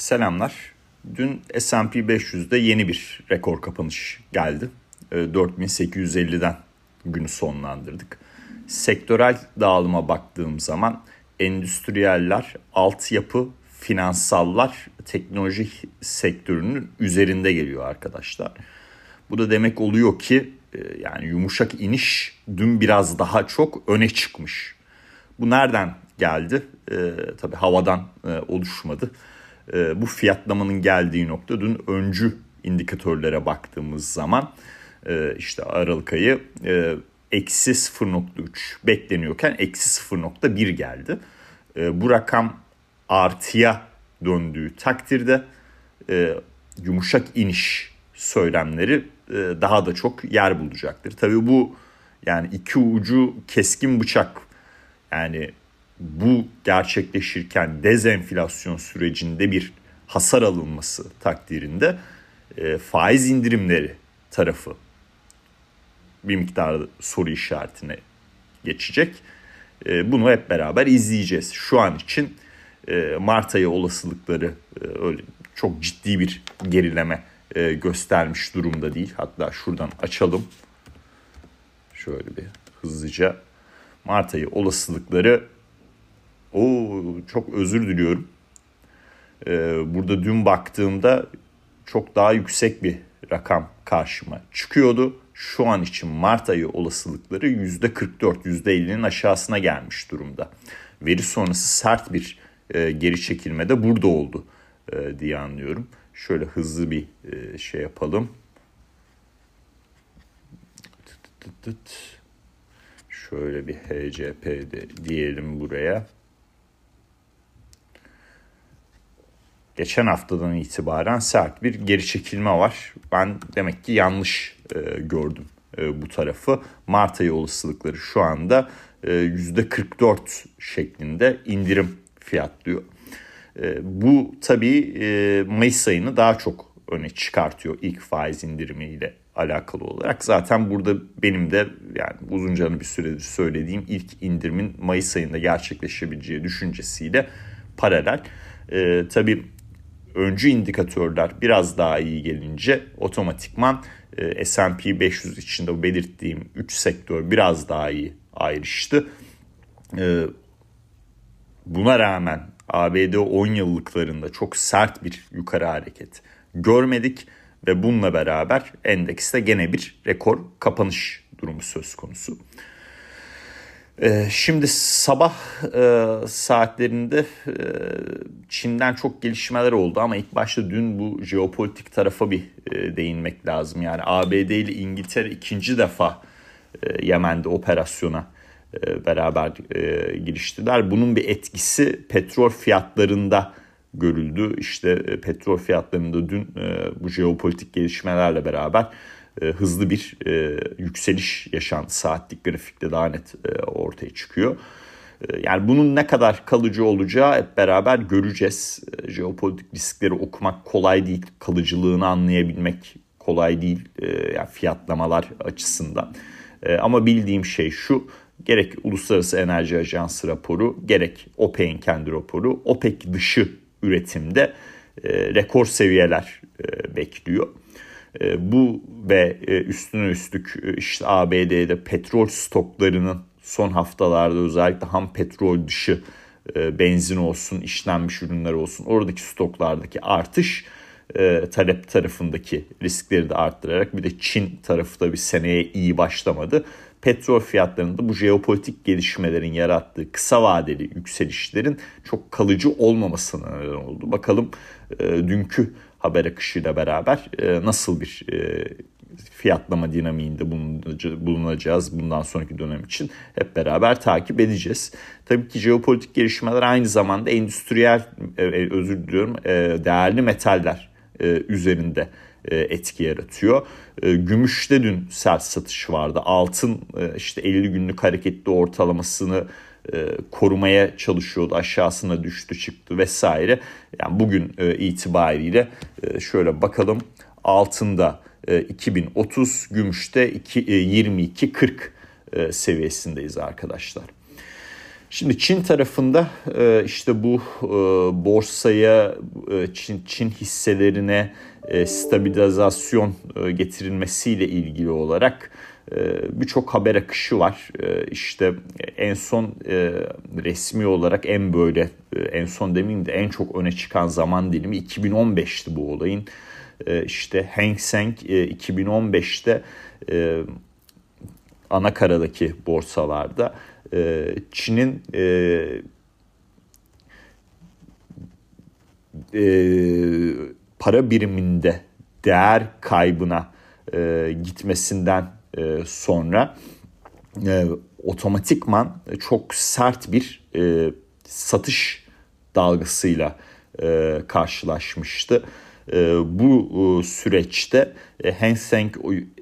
Selamlar. Dün S&P 500'de yeni bir rekor kapanış geldi. 4850'den ee, günü sonlandırdık. Sektörel dağılıma baktığım zaman endüstriyeller, altyapı, finansallar teknoloji sektörünün üzerinde geliyor arkadaşlar. Bu da demek oluyor ki e, yani yumuşak iniş dün biraz daha çok öne çıkmış. Bu nereden geldi? Ee, tabii havadan e, oluşmadı. E, bu fiyatlamanın geldiği nokta dün öncü indikatörlere baktığımız zaman e, işte Aralık ayı e, eksi 0.3 bekleniyorken eksi 0.1 geldi. E, bu rakam artıya döndüğü takdirde yumuşak iniş söylemleri daha da çok yer bulacaktır. Tabii bu yani iki ucu keskin bıçak yani bu gerçekleşirken dezenflasyon sürecinde bir hasar alınması takdirinde e, faiz indirimleri tarafı bir miktar soru işaretine geçecek. E, bunu hep beraber izleyeceğiz. Şu an için e, Mart ayı olasılıkları e, öyle çok ciddi bir gerileme e, göstermiş durumda değil. Hatta şuradan açalım. Şöyle bir hızlıca Mart ayı olasılıkları o çok özür diliyorum. Ee, burada dün baktığımda çok daha yüksek bir rakam karşıma çıkıyordu. Şu an için Mart ayı olasılıkları %44, %50'nin aşağısına gelmiş durumda. Veri sonrası sert bir e, geri çekilme de burada oldu e, diye anlıyorum. Şöyle hızlı bir e, şey yapalım. Şöyle bir HCP de diyelim buraya. Geçen haftadan itibaren sert bir geri çekilme var. Ben demek ki yanlış e, gördüm e, bu tarafı. Mart ayı olasılıkları şu anda e, %44 şeklinde indirim fiyatlıyor. E, bu tabii e, Mayıs ayını daha çok öne çıkartıyor ilk faiz indirimiyle alakalı olarak. Zaten burada benim de yani uzunca bir süredir söylediğim ilk indirimin Mayıs ayında gerçekleşebileceği düşüncesiyle paralel. E, tabii öncü indikatörler biraz daha iyi gelince otomatikman e, S&P 500 içinde belirttiğim 3 sektör biraz daha iyi ayrıştı. E, buna rağmen ABD 10 yıllıklarında çok sert bir yukarı hareket görmedik ve bununla beraber endekste gene bir rekor kapanış durumu söz konusu. Ee, şimdi sabah e, saatlerinde e, Çin'den çok gelişmeler oldu ama ilk başta dün bu jeopolitik tarafa bir e, değinmek lazım. Yani ABD ile İngiltere ikinci defa Yemen'de operasyona beraber giriştiler. Bunun bir etkisi petrol fiyatlarında görüldü. İşte petrol fiyatlarında dün bu jeopolitik gelişmelerle beraber e, hızlı bir e, yükseliş yaşandı. Saatlik grafikte daha net e, ortaya çıkıyor. E, yani bunun ne kadar kalıcı olacağı hep beraber göreceğiz. E, jeopolitik riskleri okumak kolay değil. Kalıcılığını anlayabilmek kolay değil. E, yani fiyatlamalar açısından. Ama bildiğim şey şu. Gerek Uluslararası Enerji Ajansı raporu gerek OPEC'in kendi raporu OPEC dışı üretimde rekor seviyeler bekliyor. E, bu ve e, üstüne üstlük e, işte ABD'de petrol stoklarının son haftalarda özellikle ham petrol dışı benzin olsun, işlenmiş ürünler olsun oradaki stoklardaki artış talep tarafındaki riskleri de arttırarak bir de Çin tarafı da bir seneye iyi başlamadı. Petrol fiyatlarında bu jeopolitik gelişmelerin yarattığı kısa vadeli yükselişlerin çok kalıcı olmamasına neden oldu. Bakalım dünkü haber akışıyla beraber e, nasıl bir e, fiyatlama dinamiğinde bulunacağız bundan sonraki dönem için hep beraber takip edeceğiz. Tabii ki jeopolitik gelişmeler aynı zamanda endüstriyel e, özür diliyorum değerli metaller üzerinde etki yaratıyor. Gümüşte dün sert satış vardı. Altın işte 50 günlük hareketli ortalamasını e, korumaya çalışıyordu. Aşağısına düştü çıktı vesaire. Yani bugün e, itibariyle e, şöyle bakalım altında 2030 gümüşte 22.40 seviyesindeyiz arkadaşlar. Şimdi Çin tarafında işte bu borsaya Çin, Çin hisselerine stabilizasyon getirilmesiyle ilgili olarak birçok haber akışı var. İşte en son resmi olarak en böyle en son demeyeyim de en çok öne çıkan zaman dilimi 2015'ti bu olayın. İşte Hang Seng 2015'te ana karadaki borsalarda e, Çin'in e, e, para biriminde değer kaybına e, gitmesinden e, sonra e, otomatikman çok sert bir e, satış dalgasıyla e, karşılaşmıştı. Bu e, süreçte e, Hang Seng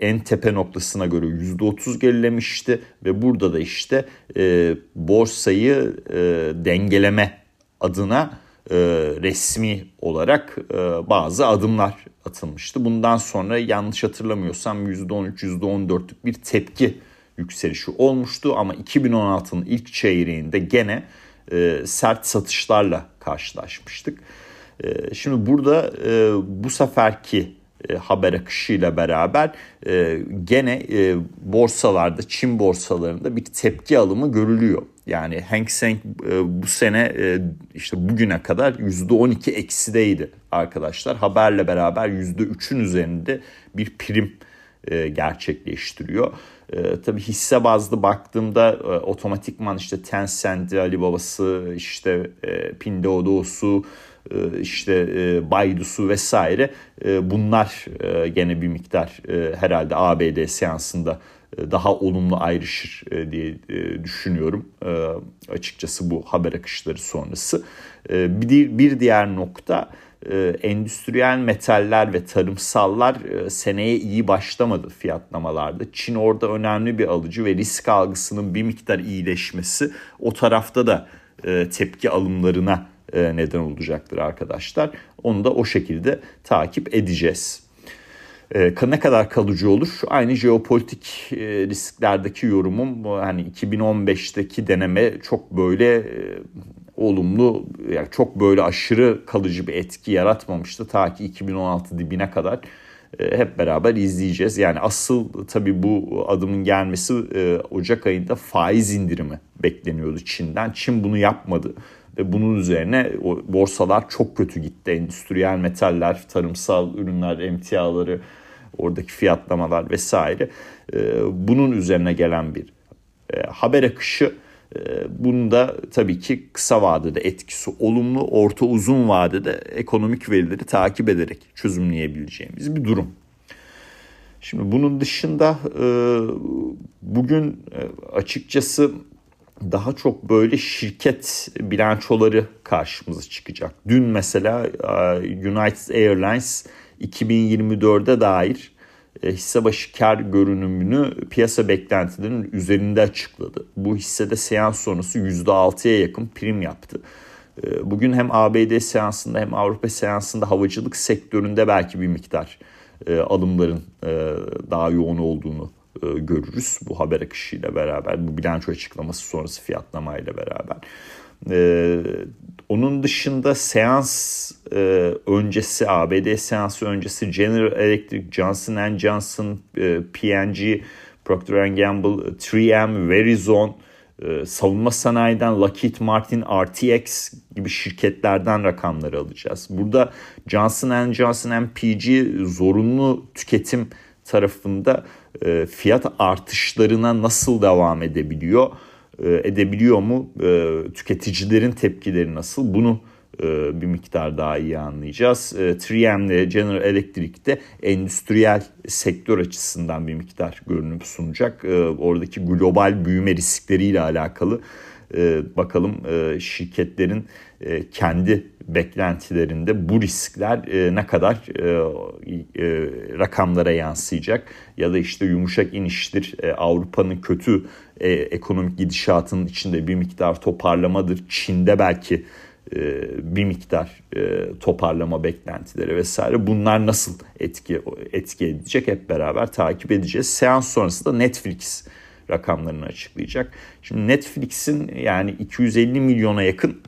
en tepe noktasına göre %30 gerilemişti ve burada da işte e, borsayı dengeleme adına resmi olarak bazı adımlar atılmıştı. Bundan sonra yanlış hatırlamıyorsam %13-%14'lük bir tepki yükselişi olmuştu ama 2016'nın ilk çeyreğinde gene sert satışlarla karşılaşmıştık. Ee, şimdi burada e, bu seferki e, haber akışıyla beraber e, gene borsalarda Çin borsalarında bir tepki alımı görülüyor. Yani Hang Seng bu sene işte bugüne kadar %12 eksideydi arkadaşlar. Haberle beraber %3'ün üzerinde bir prim gerçekleştiriyor. E, tabii hisse bazlı baktığımda e, otomatikman işte Tencent, Alibaba'sı, işte e, Pinduoduo'su, e, işte e, Baidu'su vesaire e, bunlar e, gene bir miktar e, herhalde ABD seansında e, daha olumlu ayrışır e, diye e, düşünüyorum. E, açıkçası bu haber akışları sonrası. E, bir, diğer nokta e, endüstriyel metaller ve tarımsallar e, seneye iyi başlamadı fiyatlamalarda. Çin orada önemli bir alıcı ve risk algısının bir miktar iyileşmesi o tarafta da e, tepki alımlarına neden olacaktır arkadaşlar. Onu da o şekilde takip edeceğiz. Ne kadar kalıcı olur? Aynı jeopolitik risklerdeki yorumum hani 2015'teki deneme çok böyle olumlu yani çok böyle aşırı kalıcı bir etki yaratmamıştı ta ki 2016 dibine kadar e, hep beraber izleyeceğiz. Yani asıl tabii bu adımın gelmesi e, Ocak ayında faiz indirimi bekleniyordu Çin'den. Çin bunu yapmadı ve bunun üzerine o borsalar çok kötü gitti. Endüstriyel metaller, tarımsal ürünler, emtiaları, oradaki fiyatlamalar vesaire. E, bunun üzerine gelen bir haber akışı ee, bunun da tabii ki kısa vadede etkisi olumlu, orta uzun vadede ekonomik verileri takip ederek çözümleyebileceğimiz bir durum. Şimdi bunun dışında e, bugün e, açıkçası daha çok böyle şirket bilançoları karşımıza çıkacak. Dün mesela e, United Airlines 2024'e dair e, hisse başı kar görünümünü piyasa beklentilerinin üzerinde açıkladı. Bu hissede seans sonrası %6'ya yakın prim yaptı. E, bugün hem ABD seansında hem Avrupa seansında havacılık sektöründe belki bir miktar e, alımların daha yoğun olduğunu görürüz bu haber akışıyla beraber, bu bilanço açıklaması sonrası fiyatlamayla beraber. Ee, onun dışında seans e, öncesi ABD seansı öncesi General Electric, Johnson Johnson, e, P&G, Procter Gamble, 3M, Verizon, e, savunma sanayiden Lockheed Martin, RTX gibi şirketlerden rakamları alacağız. Burada Johnson Johnson MPG zorunlu tüketim tarafında e, fiyat artışlarına nasıl devam edebiliyor? E, edebiliyor mu? E, tüketicilerin tepkileri nasıl? Bunu e, bir miktar daha iyi anlayacağız. 3M ile General Electric'te endüstriyel sektör açısından bir miktar görünüm sunacak. Oradaki global büyüme riskleriyle alakalı bakalım şirketlerin kendi beklentilerinde bu riskler ne kadar rakamlara yansıyacak ya da işte yumuşak iniştir Avrupa'nın kötü e, ekonomik gidişatının içinde bir miktar toparlamadır. Çin'de belki e, bir miktar e, toparlama beklentileri vesaire bunlar nasıl etki etki edecek hep beraber takip edeceğiz. Seans sonrası da Netflix rakamlarını açıklayacak. Şimdi Netflix'in yani 250 milyona yakın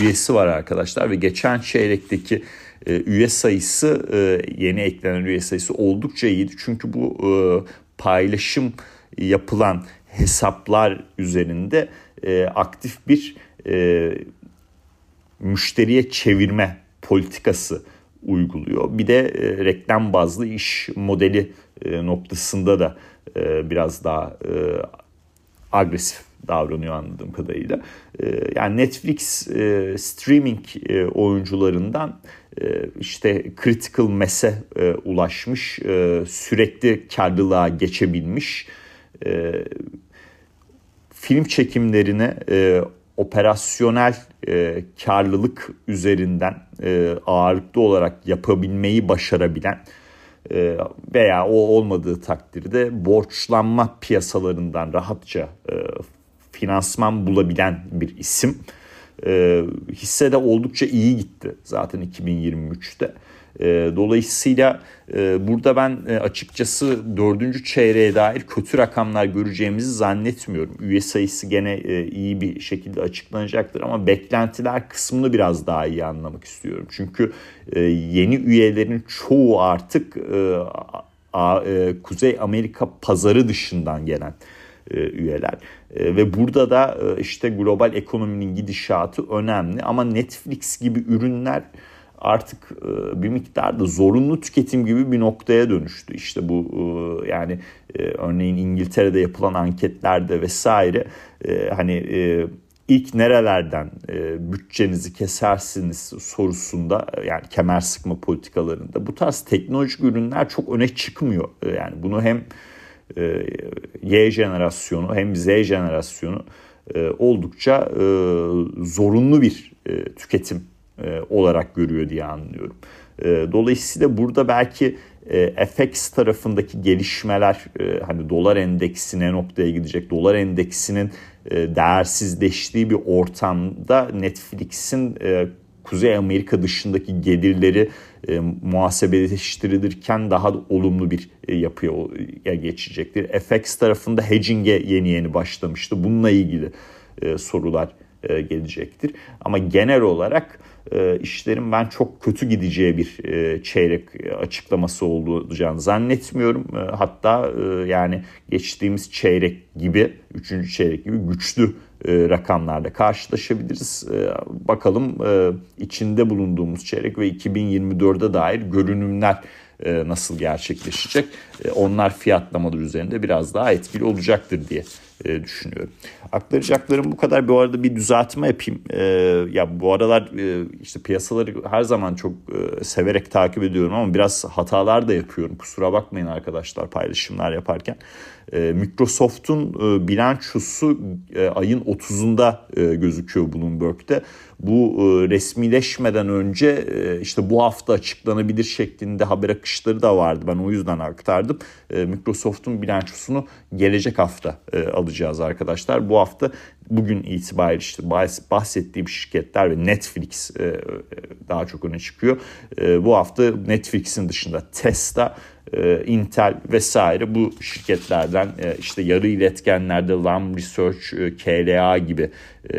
üyesi var arkadaşlar ve geçen çeyrekteki e, üye sayısı e, yeni eklenen üye sayısı oldukça iyiydi. Çünkü bu e, paylaşım yapılan hesaplar üzerinde e, aktif bir e, müşteriye çevirme politikası uyguluyor. Bir de e, reklam bazlı iş modeli e, noktasında da e, biraz daha e, agresif davranıyor anladığım kadarıyla. E, yani Netflix e, streaming e, oyuncularından e, işte critical mass'e e, ulaşmış, e, sürekli karlılığa geçebilmiş, e, film çekimlerine e, operasyonel e, karlılık üzerinden e, ağırlıklı olarak yapabilmeyi başarabilen e, veya o olmadığı takdirde borçlanma piyasalarından rahatça e, finansman bulabilen bir isim. E, hisse de oldukça iyi gitti zaten 2023'te. E, dolayısıyla e, burada ben e, açıkçası dördüncü çeyreğe dair kötü rakamlar göreceğimizi zannetmiyorum. Üye sayısı gene iyi bir şekilde açıklanacaktır ama beklentiler kısmını biraz daha iyi anlamak istiyorum. Çünkü yeni üyelerin çoğu artık Kuzey Amerika pazarı dışından gelen üyeler. Ve burada da işte global ekonominin gidişatı önemli ama Netflix gibi ürünler artık e, bir miktarda zorunlu tüketim gibi bir noktaya dönüştü. İşte bu e, yani e, örneğin İngiltere'de yapılan anketlerde vesaire hani ilk nerelerden bütçenizi kesersiniz sorusunda yani kemer sıkma politikalarında bu tarz teknolojik ürünler çok öne çıkmıyor. Yani bunu hem Y jenerasyonu hem Z jenerasyonu oldukça zorunlu bir tüketim e, olarak görüyor diye anlıyorum. E, dolayısıyla burada belki e, FX tarafındaki gelişmeler hani dolar endeksine noktaya gidecek. Dolar endeksinin değersizleştiği bir ortamda Netflix'in Kuzey Amerika dışındaki gelirleri e, muhasebeleştirilirken daha da olumlu bir e, yapıya geçecektir. FX tarafında hedging'e yeni yeni başlamıştı. Bununla ilgili e, sorular e, gelecektir. Ama genel olarak e, işlerin ben çok kötü gideceği bir e, çeyrek açıklaması olacağını zannetmiyorum. Hatta yani geçtiğimiz çeyrek gibi, üçüncü çeyrek gibi güçlü rakamlarla karşılaşabiliriz. Bakalım içinde bulunduğumuz çeyrek ve 2024'e dair görünümler nasıl gerçekleşecek. Onlar fiyatlamalar üzerinde biraz daha etkili olacaktır diye e, düşünüyorum. Aktaracaklarım bu kadar. Bu arada bir düzeltme yapayım. E, ya bu aralar e, işte piyasaları her zaman çok e, severek takip ediyorum ama biraz hatalar da yapıyorum. Kusura bakmayın arkadaşlar paylaşımlar yaparken. E, Microsoft'un e, bilançosu e, ayın 30'unda e, gözüküyor Bloomberg'de. Bu e, resmileşmeden önce e, işte bu hafta açıklanabilir şeklinde haber akışları da vardı. Ben o yüzden aktardım. E, Microsoft'un bilançosunu gelecek hafta e, alacağız arkadaşlar. Bu hafta bugün itibariyle işte bahsettiğim şirketler ve Netflix e, e, daha çok öne çıkıyor. E, bu hafta Netflix'in dışında Tesla, Intel vesaire bu şirketlerden işte yarı iletkenlerde Lam Research, KLA gibi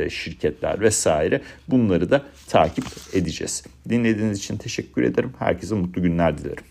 şirketler vesaire bunları da takip edeceğiz. Dinlediğiniz için teşekkür ederim. Herkese mutlu günler dilerim.